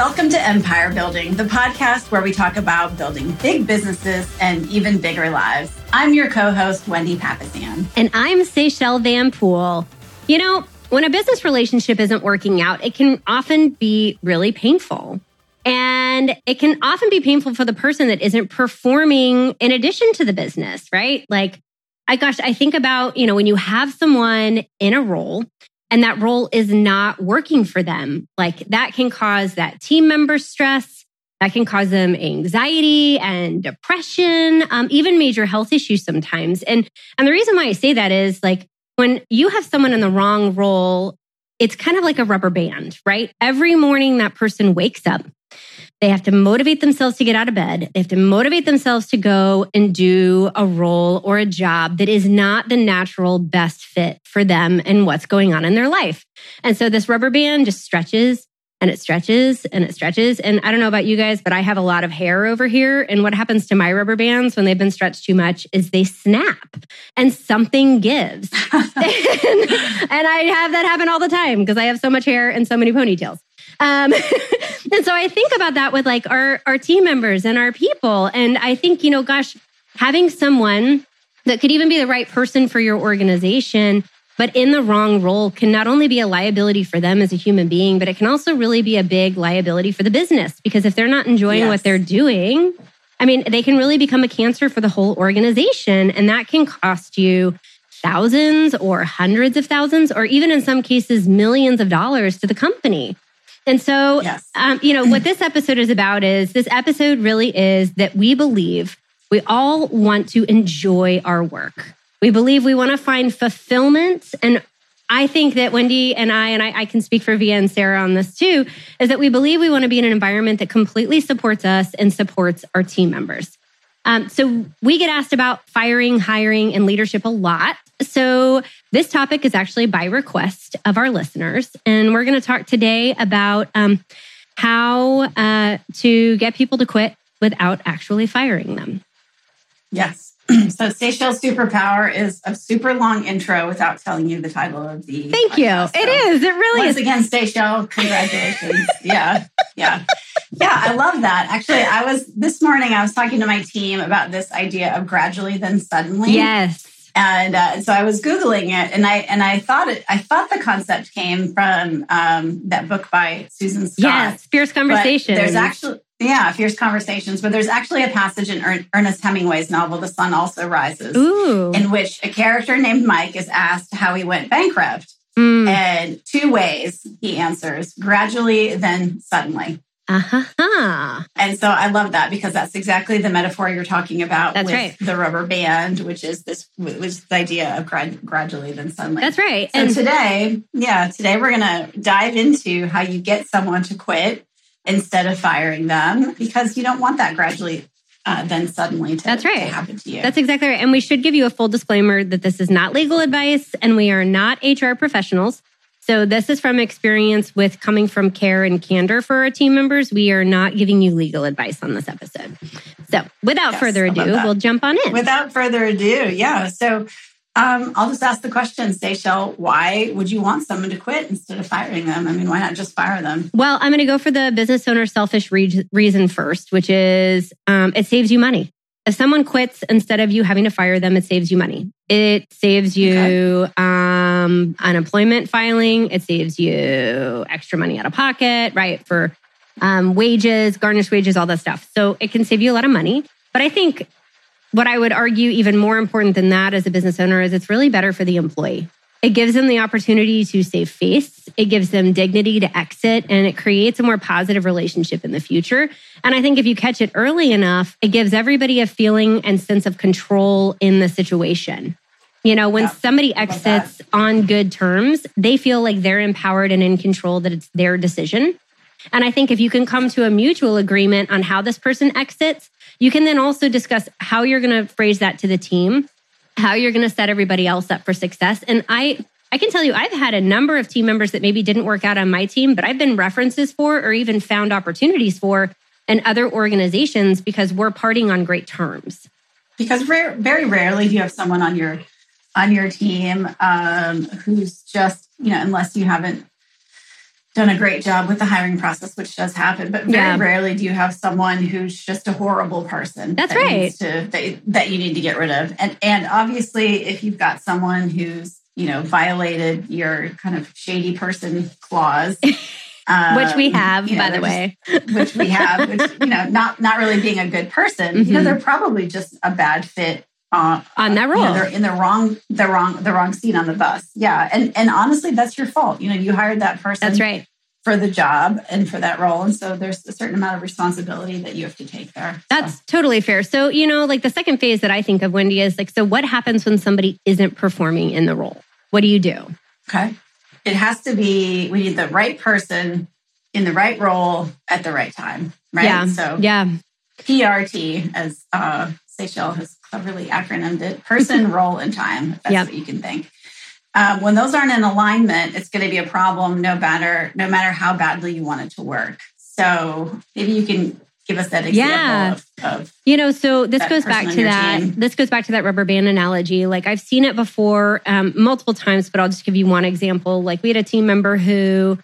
Welcome to Empire Building, the podcast where we talk about building big businesses and even bigger lives. I'm your co host, Wendy Papasan. And I'm Seychelle Van Pool. You know, when a business relationship isn't working out, it can often be really painful. And it can often be painful for the person that isn't performing in addition to the business, right? Like, I gosh, I think about, you know, when you have someone in a role and that role is not working for them, like that can cause that team member stress. That can cause them anxiety and depression, um, even major health issues sometimes. And and the reason why I say that is like when you have someone in the wrong role, it's kind of like a rubber band, right? Every morning that person wakes up, they have to motivate themselves to get out of bed. They have to motivate themselves to go and do a role or a job that is not the natural best fit for them and what's going on in their life. And so this rubber band just stretches and it stretches and it stretches. And I don't know about you guys, but I have a lot of hair over here. And what happens to my rubber bands when they've been stretched too much is they snap and something gives. and, and I have that happen all the time because I have so much hair and so many ponytails. Um, and so I think about that with like our, our team members and our people. And I think, you know, gosh, having someone that could even be the right person for your organization, but in the wrong role can not only be a liability for them as a human being, but it can also really be a big liability for the business. Because if they're not enjoying yes. what they're doing, I mean, they can really become a cancer for the whole organization. And that can cost you thousands or hundreds of thousands, or even in some cases, millions of dollars to the company. And so, yes. um, you know, what this episode is about is this episode really is that we believe we all want to enjoy our work. We believe we want to find fulfillment. And I think that Wendy and I, and I, I can speak for Via and Sarah on this too, is that we believe we want to be in an environment that completely supports us and supports our team members. Um, so we get asked about firing, hiring, and leadership a lot. So this topic is actually by request of our listeners, and we're going to talk today about um, how uh, to get people to quit without actually firing them. Yes. so Seychelle's superpower is a super long intro without telling you the title of the. Thank podcast. you. So it is. It really once is. again, Seychelle, congratulations. yeah, yeah, yeah. I love that. Actually, I was this morning. I was talking to my team about this idea of gradually then suddenly. Yes. And uh, so I was googling it, and I and I thought it. I thought the concept came from um, that book by Susan Scott. Yes, Fierce Conversation. There's actually yeah, fierce conversations. But there's actually a passage in Ernest Hemingway's novel, The Sun Also Rises, Ooh. in which a character named Mike is asked how he went bankrupt. Mm. And two ways he answers gradually, then suddenly. Uh-huh. And so I love that because that's exactly the metaphor you're talking about that's with right. the rubber band, which is this was the idea of grad, gradually then suddenly. That's right. So and today, yeah, today we're going to dive into how you get someone to quit instead of firing them because you don't want that gradually uh, then suddenly to, That's right. to happen to you. That's exactly right. And we should give you a full disclaimer that this is not legal advice and we are not HR professionals. So this is from experience with coming from care and candor for our team members. We are not giving you legal advice on this episode. So without yes, further ado, we'll jump on in. Without further ado, yeah. So um, I'll just ask the question, Seychelle, why would you want someone to quit instead of firing them? I mean, why not just fire them? Well, I'm going to go for the business owner selfish re- reason first, which is um, it saves you money. If someone quits instead of you having to fire them, it saves you money. It saves you okay. um, unemployment filing. It saves you extra money out of pocket, right? For um, wages, garnished wages, all that stuff. So it can save you a lot of money. But I think what I would argue, even more important than that as a business owner, is it's really better for the employee. It gives them the opportunity to save face. It gives them dignity to exit and it creates a more positive relationship in the future. And I think if you catch it early enough, it gives everybody a feeling and sense of control in the situation. You know, when yeah, somebody exits on good terms, they feel like they're empowered and in control, that it's their decision. And I think if you can come to a mutual agreement on how this person exits, you can then also discuss how you're going to phrase that to the team, how you're going to set everybody else up for success. And I I can tell you I've had a number of team members that maybe didn't work out on my team, but I've been references for or even found opportunities for in other organizations because we're parting on great terms. Because rare, very rarely do you have someone on your on your team um, who's just you know unless you haven't done a great job with the hiring process, which does happen, but very yeah. rarely do you have someone who's just a horrible person. That's that right. To, that, that you need to get rid of. And and obviously if you've got someone who's, you know, violated your kind of shady person clause. Um, which we have, you know, by the way, just, which we have, which you know, not not really being a good person. Mm-hmm. You know, mm-hmm. they're probably just a bad fit uh, on that role. You know, they're in the wrong, the wrong, the wrong seat on the bus. Yeah, and and honestly, that's your fault. You know, you hired that person. That's right for the job and for that role. And so there's a certain amount of responsibility that you have to take there. That's so. totally fair. So, you know, like the second phase that I think of, Wendy, is like, so what happens when somebody isn't performing in the role? What do you do? Okay. It has to be, we need the right person in the right role at the right time. Right. Yeah. So, yeah. PRT, as uh, Seychelle has cleverly acronymed it, person, role, and time. That's yep. what you can think. Um, when those aren't in alignment, it's going to be a problem no matter no matter how badly you want it to work. So maybe you can give us that example yeah. of, of you know so this goes back to that team. this goes back to that rubber band analogy like i've seen it before um, multiple times but i'll just give you one example like we had a team member who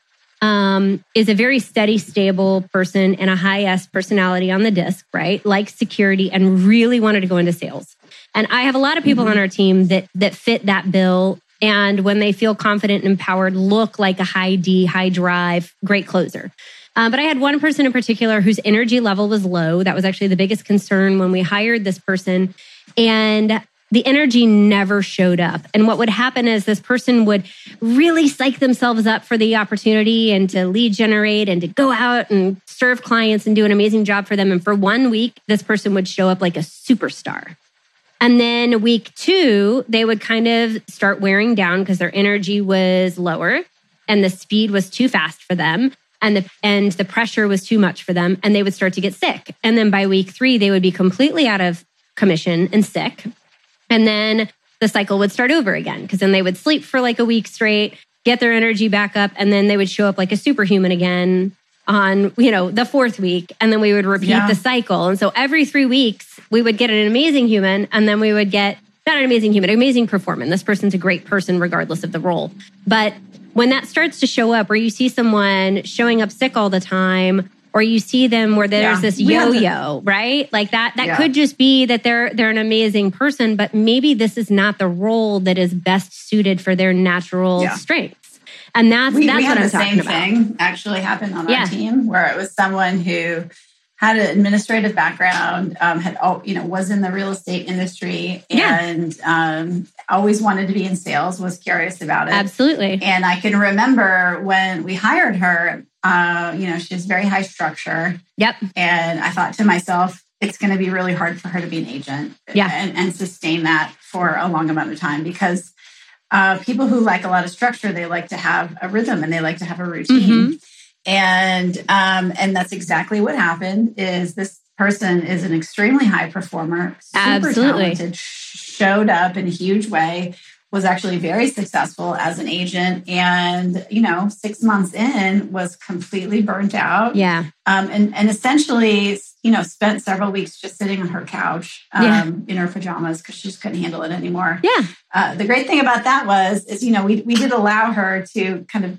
um, is a very steady, stable person and a high S personality on the DISC, right? Like security and really wanted to go into sales. And I have a lot of people mm-hmm. on our team that that fit that bill. And when they feel confident and empowered, look like a high D, high drive, great closer. Um, but I had one person in particular whose energy level was low. That was actually the biggest concern when we hired this person. And the energy never showed up. And what would happen is this person would really psych themselves up for the opportunity and to lead generate and to go out and serve clients and do an amazing job for them. And for one week, this person would show up like a superstar. And then week two, they would kind of start wearing down because their energy was lower and the speed was too fast for them. And the, and the pressure was too much for them. And they would start to get sick. And then by week three, they would be completely out of commission and sick and then the cycle would start over again because then they would sleep for like a week straight, get their energy back up, and then they would show up like a superhuman again on, you know, the fourth week. And then we would repeat yeah. the cycle. And so every three weeks, we would get an amazing human and then we would get not an amazing human, an amazing performance. This person's a great person regardless of the role. But when that starts to show up, where you see someone showing up sick all the time, or you see them where there's yeah. this yo-yo, right? Like that that yeah. could just be that they're they're an amazing person, but maybe this is not the role that is best suited for their natural yeah. strengths. And that's we, that's we what had I'm the same thing actually happened on our team where it was someone who had an administrative background, um, had you know was in the real estate industry, and um, always wanted to be in sales. Was curious about it, absolutely. And I can remember when we hired her. Uh, you know, she has very high structure. Yep. And I thought to myself, it's going to be really hard for her to be an agent. Yeah. And, and sustain that for a long amount of time because uh, people who like a lot of structure, they like to have a rhythm and they like to have a routine. Mm-hmm. And um, and that's exactly what happened. Is this person is an extremely high performer, super Absolutely. talented, showed up in a huge way, was actually very successful as an agent. And you know six months in was completely burnt out. Yeah. Um, and, and essentially you know spent several weeks just sitting on her couch um, yeah. in her pajamas because she just couldn't handle it anymore. Yeah. Uh, the great thing about that was is you know we, we did allow her to kind of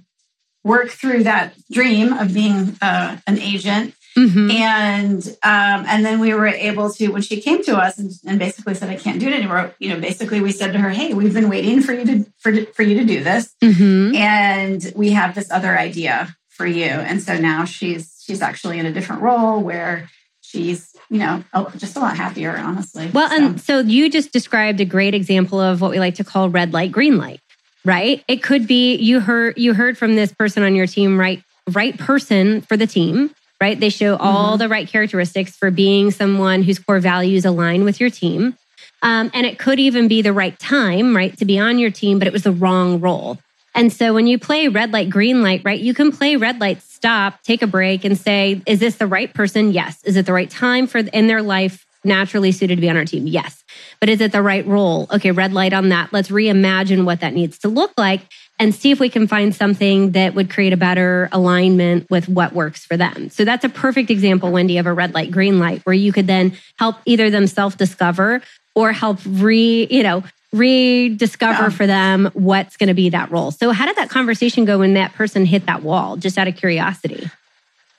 work through that dream of being uh, an agent Mm-hmm. And um, and then we were able to when she came to us and, and, basically said I can't do it anymore. You know, basically we said to her, "Hey, we've been waiting for you to for for you to do this, mm-hmm. and we have this other idea for you." And so now she's she's actually in a different role where she's you know just a lot happier, honestly. Well, so. and so you just described a great example of what we like to call red light, green light right it could be you heard you heard from this person on your team right right person for the team right? They show all mm-hmm. the right characteristics for being someone whose core values align with your team. Um, and it could even be the right time, right, to be on your team, but it was the wrong role. And so when you play red light, green light, right, you can play red light, stop, take a break, and say, is this the right person? Yes. Is it the right time for in their life naturally suited to be on our team? Yes. But is it the right role? Okay, red light on that. Let's reimagine what that needs to look like and see if we can find something that would create a better alignment with what works for them. So that's a perfect example, Wendy, of a red light, green light, where you could then help either them self discover or help re, you know, rediscover yeah. for them what's going to be that role. So, how did that conversation go when that person hit that wall, just out of curiosity?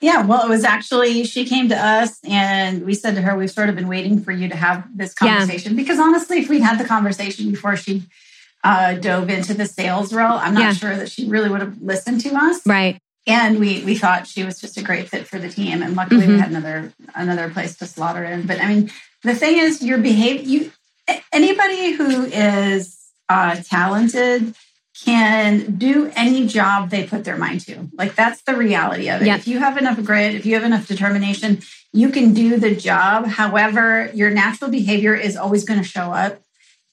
Yeah, well, it was actually, she came to us and we said to her, We've sort of been waiting for you to have this conversation. Yeah. Because honestly, if we'd had the conversation before she uh, dove into the sales role, I'm not yeah. sure that she really would have listened to us. Right. And we we thought she was just a great fit for the team. And luckily mm-hmm. we had another another place to slaughter in. But I mean, the thing is your behavior you anybody who is uh, talented can do any job they put their mind to. Like that's the reality of it. Yep. If you have enough grit, if you have enough determination, you can do the job. However, your natural behavior is always going to show up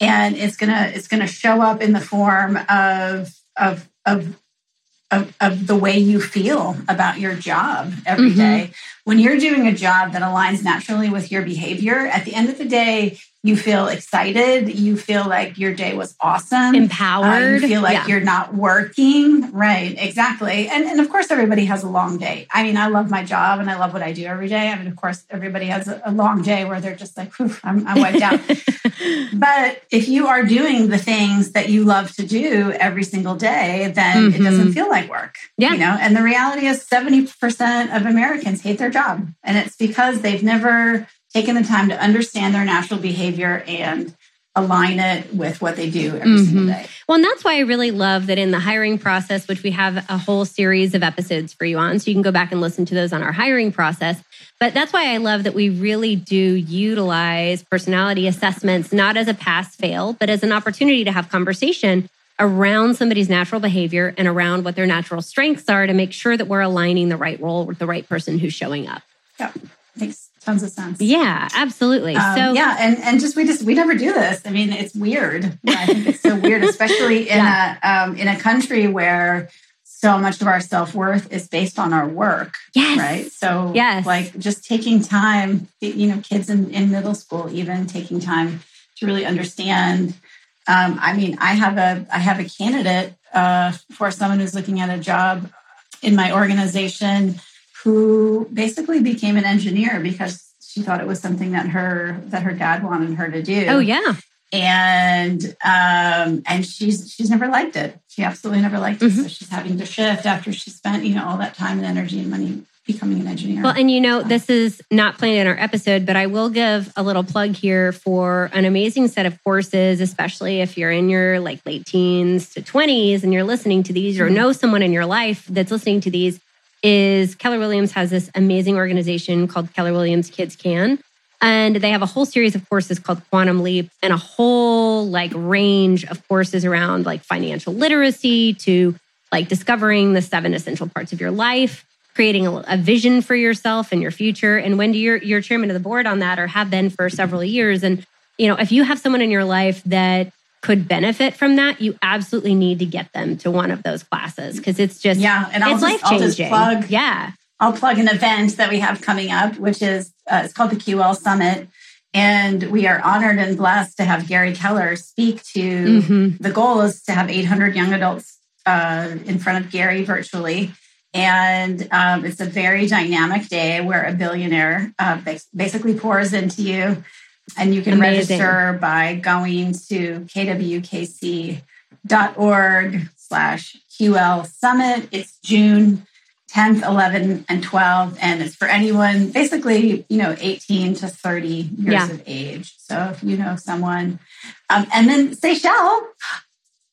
and it's going to it's going to show up in the form of of of of, of, the way you feel about your job every mm-hmm. day. When you're doing a job that aligns naturally with your behavior, at the end of the day, you feel excited you feel like your day was awesome empowered uh, you feel like yeah. you're not working. Right exactly. And, and of course everybody has a long day. I mean i love my job and i love what i do every day. I mean of course everybody has a, a long day where they're just like I'm, I'm wiped out. But if you are doing the things that you love to do every single day then mm-hmm. it doesn't feel like work yeah. you know? And the reality is 70% of americans hate their job. And it's because they've never taking the time to understand their natural behavior and align it with what they do every mm-hmm. single day. Well, and that's why I really love that in the hiring process, which we have a whole series of episodes for you on. So you can go back and listen to those on our hiring process. But that's why I love that we really do utilize personality assessments, not as a pass fail, but as an opportunity to have conversation around somebody's natural behavior and around what their natural strengths are to make sure that we're aligning the right role with the right person who's showing up. Yeah, thanks tons of sense. Yeah, absolutely. Um, so yeah, and and just we just we never do this. I mean, it's weird. I think it's so weird, especially in yeah. a um, in a country where so much of our self worth is based on our work. Yes. Right. So yes. like just taking time, you know, kids in, in middle school, even taking time to really understand. Um, I mean, I have a I have a candidate uh, for someone who's looking at a job in my organization who basically became an engineer because she thought it was something that her that her dad wanted her to do. Oh yeah. And um and she's she's never liked it. She absolutely never liked it. Mm-hmm. So she's having to shift after she spent, you know, all that time and energy and money becoming an engineer. Well, and you know, this is not planned in our episode, but I will give a little plug here for an amazing set of courses, especially if you're in your like late teens to 20s and you're listening to these or mm-hmm. know someone in your life that's listening to these is Keller Williams has this amazing organization called Keller Williams Kids Can. And they have a whole series of courses called Quantum Leap and a whole like range of courses around like financial literacy to like discovering the seven essential parts of your life, creating a, a vision for yourself and your future. And Wendy, you're, you're chairman of the board on that or have been for several years. And, you know, if you have someone in your life that could benefit from that, you absolutely need to get them to one of those classes because it's just yeah, and I'll it's life changing. Plug, yeah, I'll plug an event that we have coming up, which is uh, it's called the QL Summit. And we are honored and blessed to have Gary Keller speak to. Mm-hmm. The goal is to have 800 young adults uh, in front of Gary virtually. And um, it's a very dynamic day where a billionaire uh, basically pours into you and you can Amazing. register by going to kwkc.org slash QL Summit. It's June 10th, 11, and 12. And it's for anyone basically, you know, 18 to 30 years yeah. of age. So if you know someone, um, and then Seychelle,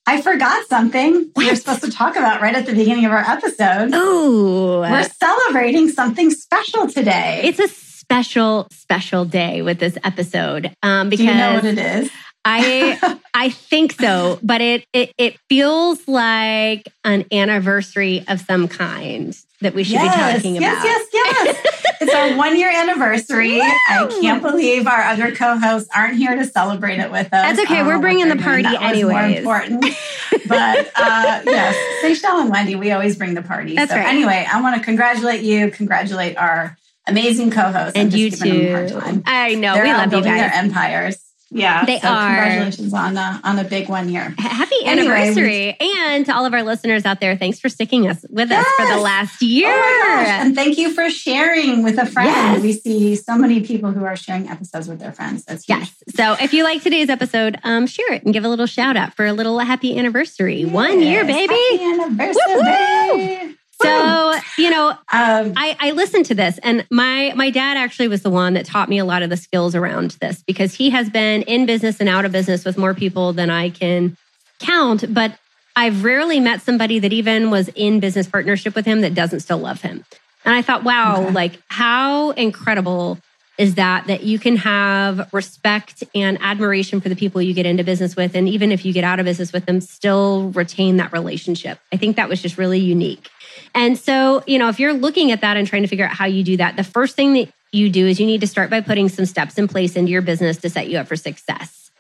I forgot something we were supposed to talk about right at the beginning of our episode. Oh, we're celebrating something special today. It's a special, special day with this episode. Um, because Do you know what it is? I I think so, but it, it it feels like an anniversary of some kind that we should yes, be talking about. Yes, yes, yes. it's our one year anniversary. I can't believe our other co-hosts aren't here to celebrate it with us. That's okay. We're bringing the party anyway. More important. but uh, yes, Seychelle and Wendy, we always bring the party. That's so right. anyway, I want to congratulate you, congratulate our amazing co-hosts, and you too. I know They're we love building you guys. their empires. Yeah, they so are. Congratulations on a, on a big one year. Happy Anyway, anniversary. and to all of our listeners out there, thanks for sticking us with us for the last year. Oh my gosh. And thank you for sharing with a friend. Yes. We see so many people who are sharing episodes with their friends. That's huge. Yes. So if you like today's episode, um, share it and give a little shout out for a little happy anniversary. One year, baby. Happy anniversary. So, you know, Um, I, I listened to this and my my dad actually was the one that taught me a lot of the skills around this because he has been in business and out of business with more people than I can count. But I've rarely met somebody that even was in business partnership with him that doesn't still love him. And I thought, wow, Okay. like how incredible is that that you can have respect and admiration for the people you get into business with and even if you get out of business with them still retain that relationship. I think that was just really unique. And so, you know, if you're looking at that and trying to figure out how you do that, the first thing that you do is you need to start by putting some steps in place into your business to set you up for success.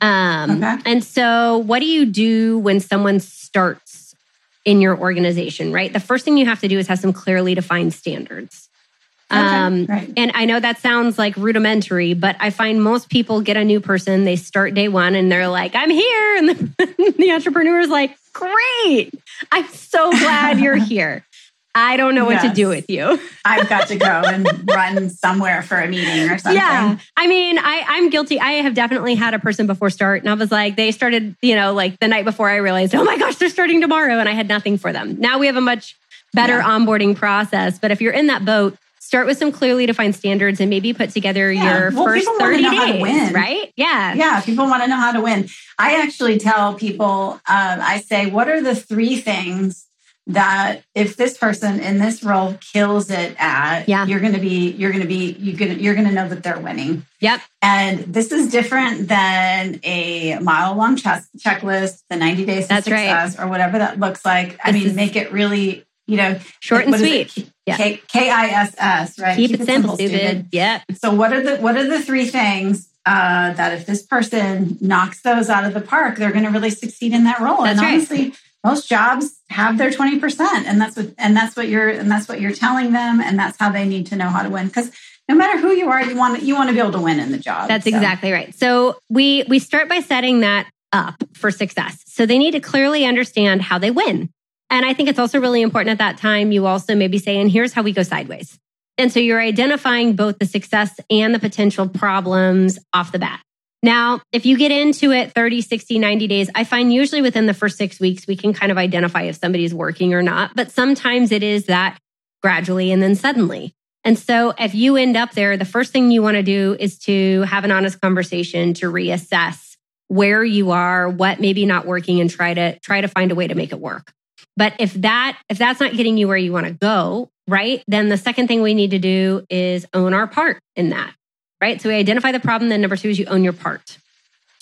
Um, Okay. And so, what do you do when someone starts in your organization, right? The first thing you have to do is have some clearly defined standards. Okay, Um, right. and I know that sounds like rudimentary, but I find most people get a new person, they start day one and they're like, I'm here. And the, the entrepreneur is like, Great. I'm so glad you're here. I don't know what to do with you. I've got to go and run somewhere for a meeting or something. Yeah. I mean, I, I'm guilty. I have definitely had a person before start, and I was like, they started, you know, like the night before I realized, oh my gosh, they're starting tomorrow, and I had nothing for them. Now we have a much better Yeah. onboarding process. But if you're in that boat, start with some clearly defined standards and maybe put together Yeah. your Well, first people 30 know how to days, win. right? Yeah. Yeah, people want to know how to win. I actually tell people, um, I say, what are the three things that if this person in this role kills it at, Yeah. you're going to be, you're going to be, you're going to, you're going to know that they're winning. Yep. And this is different than a mile long checklist, the 90 days to That's right. success, or whatever that looks like. I mean, is- make it really, you know, Short and what is it? sweet. Yeah. K I S S, right? Keep, it simple, stupid. Yep. So what are the what are the three things uh, that if this person knocks those out of the park, they're going to really succeed in that role? That's and right. honestly, most jobs have their twenty percent, and that's what and that's what you're and that's what you're telling them, and that's how they need to know how to win. Because no matter who you are, you want you want to be able to win in the job. That's So, exactly right. So we we start by setting that up for success. So they need to clearly understand how they win. And I think it's also really important at that time you also maybe say and here's how we go sideways. And so you're identifying both the success and the potential problems off the bat. Now, if you get into it 30, 60, 90 days, I find usually within the first 6 weeks we can kind of identify if somebody's working or not, but sometimes it is that gradually and then suddenly. And so if you end up there, the first thing you want to do is to have an honest conversation to reassess where you are, what maybe not working and try to try to find a way to make it work. But if that if that's not getting you where you want to go, right? Then the second thing we need to do is own our part in that. Right? So we identify the problem then number 2 is you own your part.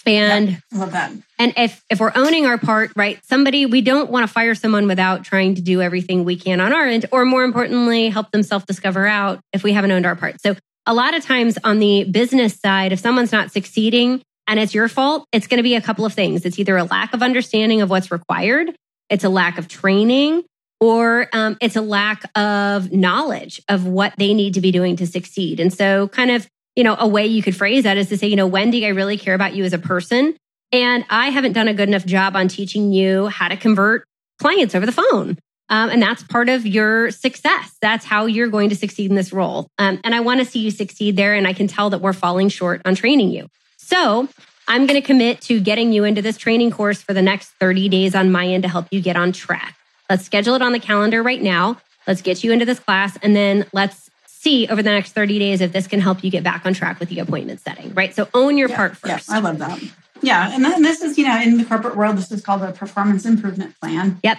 And I love that. and if if we're owning our part, right? Somebody we don't want to fire someone without trying to do everything we can on our end, or more importantly, help them self discover out if we haven't owned our part. So a lot of times on the business side, if someone's not succeeding and it's your fault, it's going to be a couple of things. It's either a lack of understanding of what's required, it's a lack of training, or um, it's a lack of knowledge of what they need to be doing to succeed. And so, kind of, you know, a way you could phrase that is to say, you know, Wendy, I really care about you as a person. And I haven't done a good enough job on teaching you how to convert clients over the phone. Um, and that's part of your success. That's how you're going to succeed in this role. Um, and I want to see you succeed there. And I can tell that we're falling short on training you. So I'm going to commit to getting you into this training course for the next 30 days on my end to help you get on track. Let's schedule it on the calendar right now. Let's get you into this class. And then let's see over the next 30 days if this can help you get back on track with the appointment setting, right? So own your Yeah, part yeah, first. I love that. Yeah, and then this is you know in the corporate world, this is called a performance improvement plan. Yep.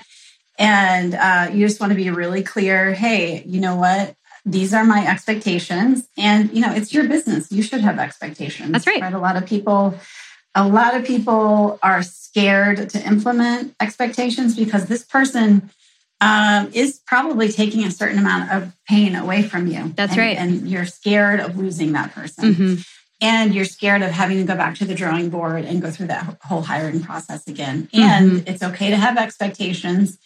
And uh, you just want to be really clear. Hey, you know what? These are my expectations, and you know it's your business. You should have expectations. That's right. Right. A lot of people, a lot of people are scared to implement expectations because this person um, is probably taking a certain amount of pain away from you. That's And- right. And you're scared of losing that person Mhm. and you're scared of having to go back to the drawing board and go through that whole hiring process again. And Mm-hmm. it's okay to have expectations.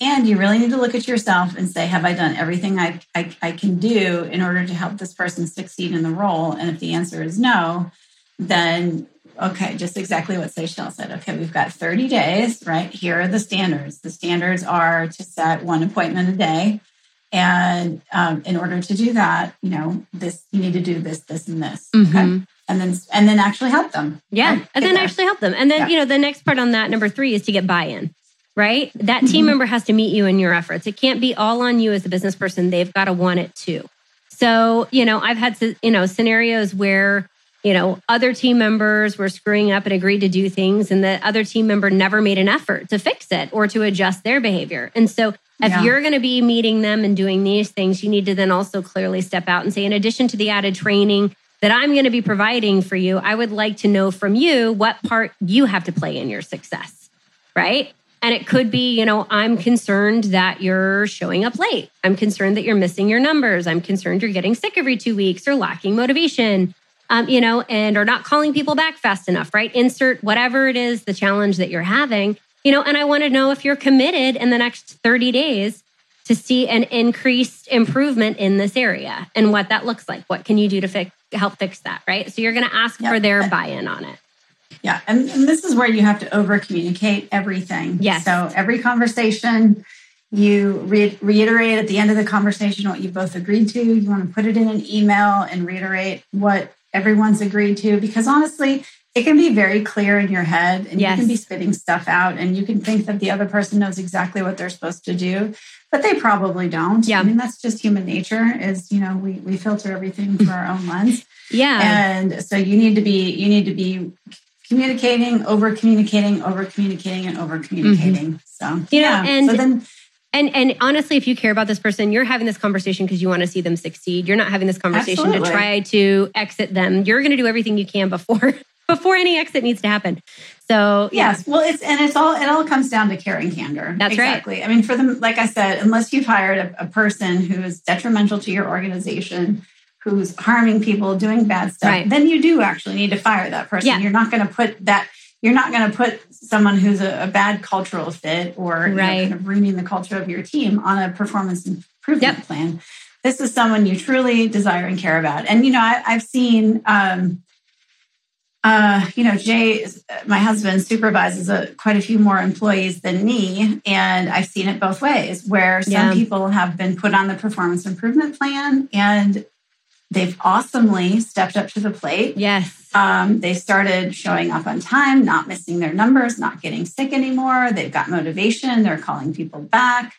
And you really need to look at yourself and say, Have I done everything I, I, I can do in order to help this person succeed in the role? And if the answer is no, then okay, just exactly what Seychelle said. Okay, we've got 30 days, right? Here are the standards. The standards are to set one appointment a day. And um, in order to do that, you know, this you need to do this, this, and this. Mm-hmm. Okay. And then and then actually help them. Yeah. Right? And then there. actually help them. And then, yeah. you know, the next part on that, number three, is to get buy-in. Right? That team mm-hmm. member has to meet you in your efforts. It can't be all on you as a business person. They've got to want it too. So, you know, I've had, you know, scenarios where you know, other team members were screwing up and agreed to do things, and the other team member never made an effort to fix it or to adjust their behavior. And so, if yeah. you're going to be meeting them and doing these things, you need to then also clearly step out and say, in addition to the added training that I'm going to be providing for you, I would like to know from you what part you have to play in your success, right? And it could be, you know, I'm concerned that you're showing up late. I'm concerned that you're missing your numbers. I'm concerned you're getting sick every two weeks or lacking motivation um, you know, and are not calling people back fast enough, right? Insert whatever it is, the challenge that you're having, you know, and I want to know if you're committed in the next 30 days to see an increased improvement in this area and what that looks like. What can you do to fix, help fix that, right? So you're going to ask yep. for their buy in on it. Yeah. And, and, this is where you have to over communicate everything. Yes. So every conversation, you re- reiterate at the end of the conversation what you both agreed to. You want to put it in an email and reiterate what everyone's agreed to because honestly it can be very clear in your head and yes. you can be spitting stuff out and you can think that the other person knows exactly what they're supposed to do but they probably don't yeah i mean that's just human nature is you know we, we filter everything through our own lens yeah and so you need to be you need to be communicating over communicating over communicating and over communicating mm-hmm. so you yeah. know and so then and and honestly, if you care about this person, you're having this conversation because you want to see them succeed. You're not having this conversation Absolutely. to try to exit them. You're going to do everything you can before before any exit needs to happen. So yes, yeah. well, it's and it's all it all comes down to care and candor. That's exactly. right. I mean, for them, like I said, unless you've hired a, a person who is detrimental to your organization, who's harming people, doing bad stuff, right. then you do actually need to fire that person. Yeah. You're not going to put that you're not going to put someone who's a, a, bad cultural fit or right. you know, kind of ruining the culture of your team on a performance improvement yep. plan. This is someone you truly desire and care about. And, you know, I, have seen, um, uh, you know, Jay, my husband supervises a, quite a few more employees than me. And I've seen it both ways where some yeah. people have been put on the performance improvement plan and they've awesomely stepped up to the plate. Yes. Um, they started showing up on time, not missing their numbers, not getting sick anymore. They've got motivation. They're calling people back.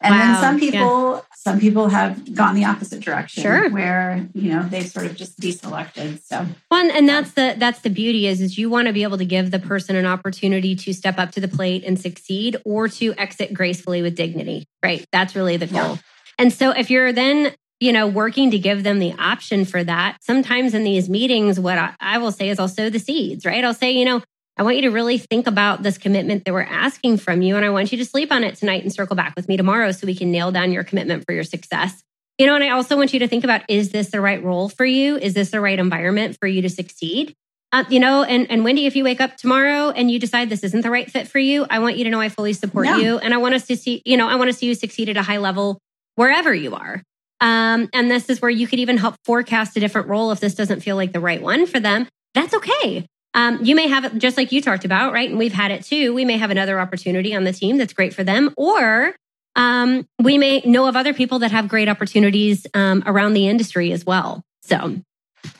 And wow. then some people, yeah. some people have gone the opposite direction, sure. where you know they sort of just deselected. So, well, and that's the that's the beauty is is you want to be able to give the person an opportunity to step up to the plate and succeed, or to exit gracefully with dignity. Right, that's really the goal. Yeah. And so, if you're then you know, working to give them the option for that. Sometimes in these meetings, what I, I, will say is I'll sow the seeds, right? I'll say, you know, I want you to really think about this commitment that we're asking from you. And I want you to sleep on it tonight and circle back with me tomorrow so we can nail down your commitment for your success. You know, and I also want you to think about is this the right role for you? Is this the right environment for you to succeed? Uh, you know, and, and Wendy, if you wake up tomorrow and you decide this isn't the right fit for you, I want you to know I fully support yeah. you. And I want us to see, you know, I want to see you succeed at a high level wherever you are. Um, and this is where you could even help forecast a different role if this doesn't feel like the right one for them. That's okay. Um, you may have it just like you talked about, right? And we've had it too. We may have another opportunity on the team that's great for them, or um, we may know of other people that have great opportunities um, around the industry as well. So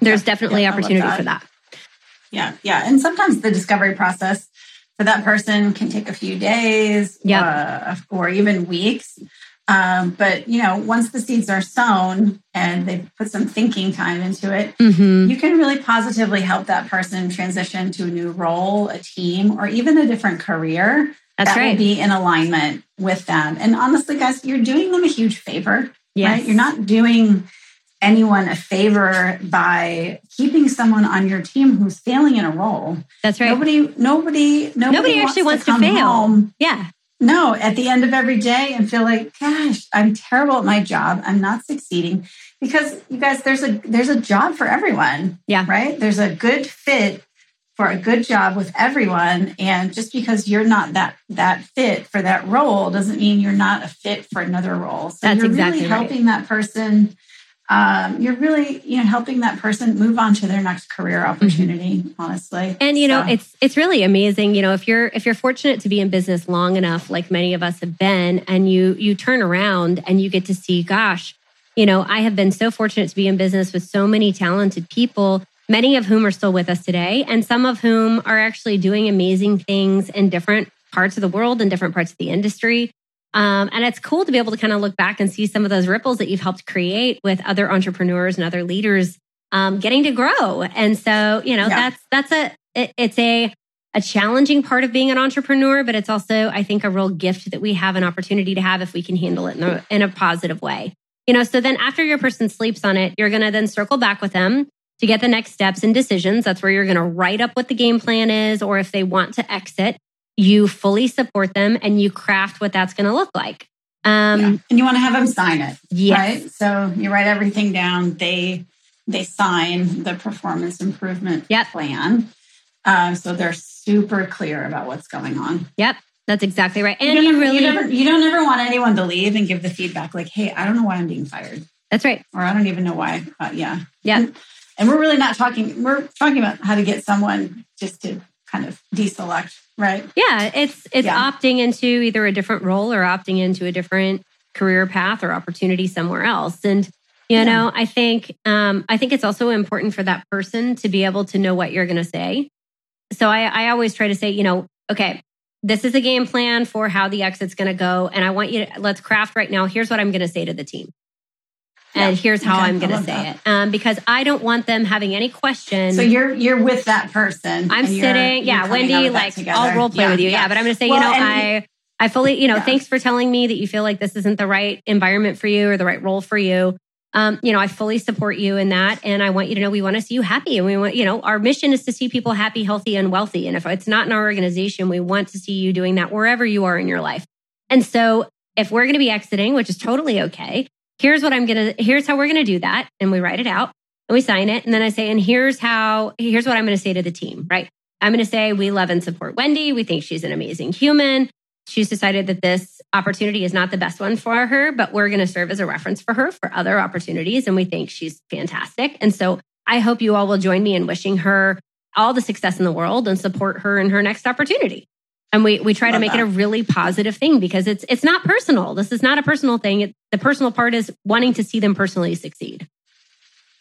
there's yeah, definitely yeah, opportunity that. for that. Yeah, yeah. And sometimes the discovery process for that person can take a few days yeah. Uh, or even weeks. Um, but you know, once the seeds are sown and they put some thinking time into it, mm-hmm. you can really positively help that person transition to a new role, a team, or even a different career That's that right. will be in alignment with them. And honestly, guys, you're doing them a huge favor. Yes. Right? You're not doing anyone a favor by keeping someone on your team who's failing in a role. That's right. Nobody, nobody, nobody, nobody actually wants to, wants to fail. Home. Yeah no, at the end of every day and feel like, gosh, I'm terrible at my job. I'm not succeeding. Because you guys, there's a there's a job for everyone. Yeah. Right? There's a good fit for a good job with everyone. And just because you're not that that fit for that role doesn't mean you're not a fit for another role. So That's you're exactly really helping right. that person um, you're really you know helping that person move on to their next career mm-hmm. opportunity mm-hmm. honestly and you so. know it's it's really amazing you know if you're if you're fortunate to be in business long enough like many of us have been and you you turn around and you get to see gosh you know i have been so fortunate to be in business with so many talented people many of whom are still with us today and some of whom are actually doing amazing things in different parts of the world and different parts of the industry um, and it's cool to be able to kind of look back and see some of those ripples that you've helped create with other entrepreneurs and other leaders um, getting to grow. And so, you know, yeah. that's that's a it, it's a a challenging part of being an entrepreneur, but it's also, I think, a real gift that we have an opportunity to have if we can handle it in a, in a positive way. You know, so then after your person sleeps on it, you're going to then circle back with them to get the next steps and decisions. That's where you're going to write up what the game plan is, or if they want to exit you fully support them and you craft what that's going to look like. Um, yeah. And you want to have them sign it, yes. right? So you write everything down. They they sign the performance improvement yep. plan. Um, so they're super clear about what's going on. Yep. That's exactly right. And you, you really you, never, you don't ever want anyone to leave and give the feedback like, "Hey, I don't know why I'm being fired." That's right. Or I don't even know why. Uh, yeah. Yeah. And, and we're really not talking. We're talking about how to get someone just to kind of deselect, right? Yeah, it's it's yeah. opting into either a different role or opting into a different career path or opportunity somewhere else. And you yeah. know, I think um, I think it's also important for that person to be able to know what you're going to say. So I, I always try to say, you know, okay, this is a game plan for how the exit's going to go, and I want you to let's craft right now. Here's what I'm going to say to the team and here's how okay, I'm going to say that. it. Um, because I don't want them having any questions. So you're you're with that person. I'm sitting, you're, yeah, you're Wendy. Like I'll role play yeah, with you, yeah. yeah. But I'm going to say, well, you know, I I fully, you know, yeah. thanks for telling me that you feel like this isn't the right environment for you or the right role for you. Um, you know, I fully support you in that, and I want you to know we want to see you happy, and we want, you know, our mission is to see people happy, healthy, and wealthy. And if it's not in our organization, we want to see you doing that wherever you are in your life. And so, if we're going to be exiting, which is totally okay, here's what I'm going to, here's how we're going to do that. And we write it out and we sign it. And then I say, and here's how, here's what I'm going to say to the team, right? I'm going to say, we love and support Wendy. We think she's an amazing human. She's decided that this opportunity is not the best one for her, but we're going to serve as a reference for her for other opportunities. And we think she's fantastic. And so I hope you all will join me in wishing her all the success in the world and support her in her next opportunity. And we we try Love to make that. it a really positive thing because it's it's not personal. This is not a personal thing. It, the personal part is wanting to see them personally succeed.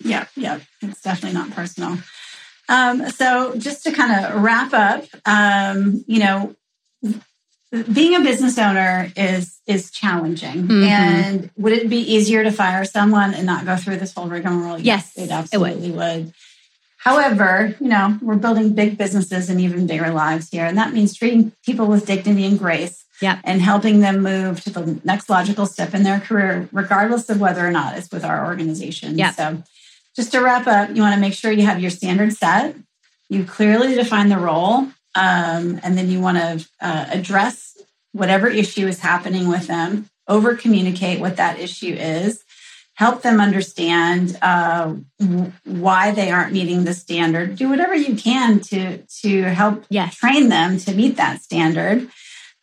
Yeah, yeah, it's definitely not personal. Um, so just to kind of wrap up, um, you know, being a business owner is is challenging. Mm-hmm. And would it be easier to fire someone and not go through this whole rigmarole? Yes, yes it absolutely it would. would. However, you know, we're building big businesses and even bigger lives here. And that means treating people with dignity and grace yeah. and helping them move to the next logical step in their career, regardless of whether or not it's with our organization. Yeah. So just to wrap up, you want to make sure you have your standard set. You clearly define the role. Um, and then you want to uh, address whatever issue is happening with them, over communicate what that issue is help them understand uh, why they aren't meeting the standard. Do whatever you can to to help yes. train them to meet that standard.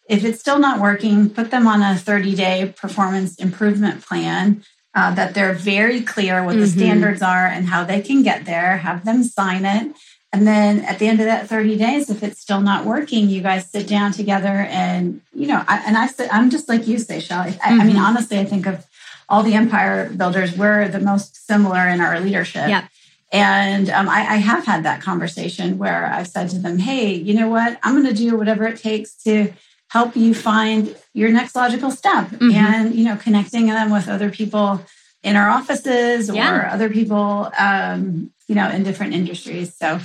If it's still not working, put them on a 30 day performance improvement plan uh, that they're very clear what mm-hmm. the standards are and how they can get there. Have them sign it. And then at the end of that 30 days, if it's still not working, you guys sit down together and, you know, I, and I said, I'm just like you say, Shelly. I, mm-hmm. I mean, mm-hmm. honestly, I think of all the empire builders were the most similar in our leadership. Yeah. And um, I, I, have had that conversation where I've said to them, hey, you know what? I'm going to do whatever it takes to help you find your next logical step mm-hmm. and, you know, connecting them with other people in our offices or yeah. other people, um, you know, in different industries. So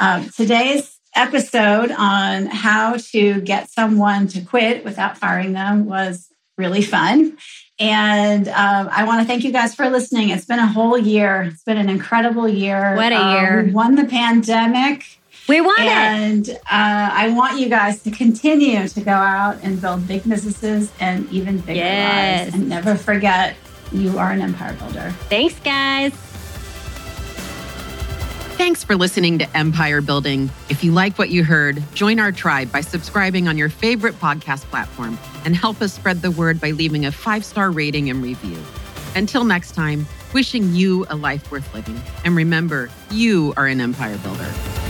um, today's episode on how to get someone to quit without firing them was really fun. And um, I want to thank you guys for listening. It's been a whole year. It's been an incredible year. What a year. we won the pandemic. We won and, it. And uh, I want you guys to continue to go out and build big businesses and even bigger yes. lives. And never forget, you are an empire builder. Thanks, guys. Thanks for listening to Empire Building. If you like what you heard, join our tribe by subscribing on your favorite podcast platform and help us spread the word by leaving a five star rating and review. Until next time, wishing you a life worth living. And remember, you are an empire builder.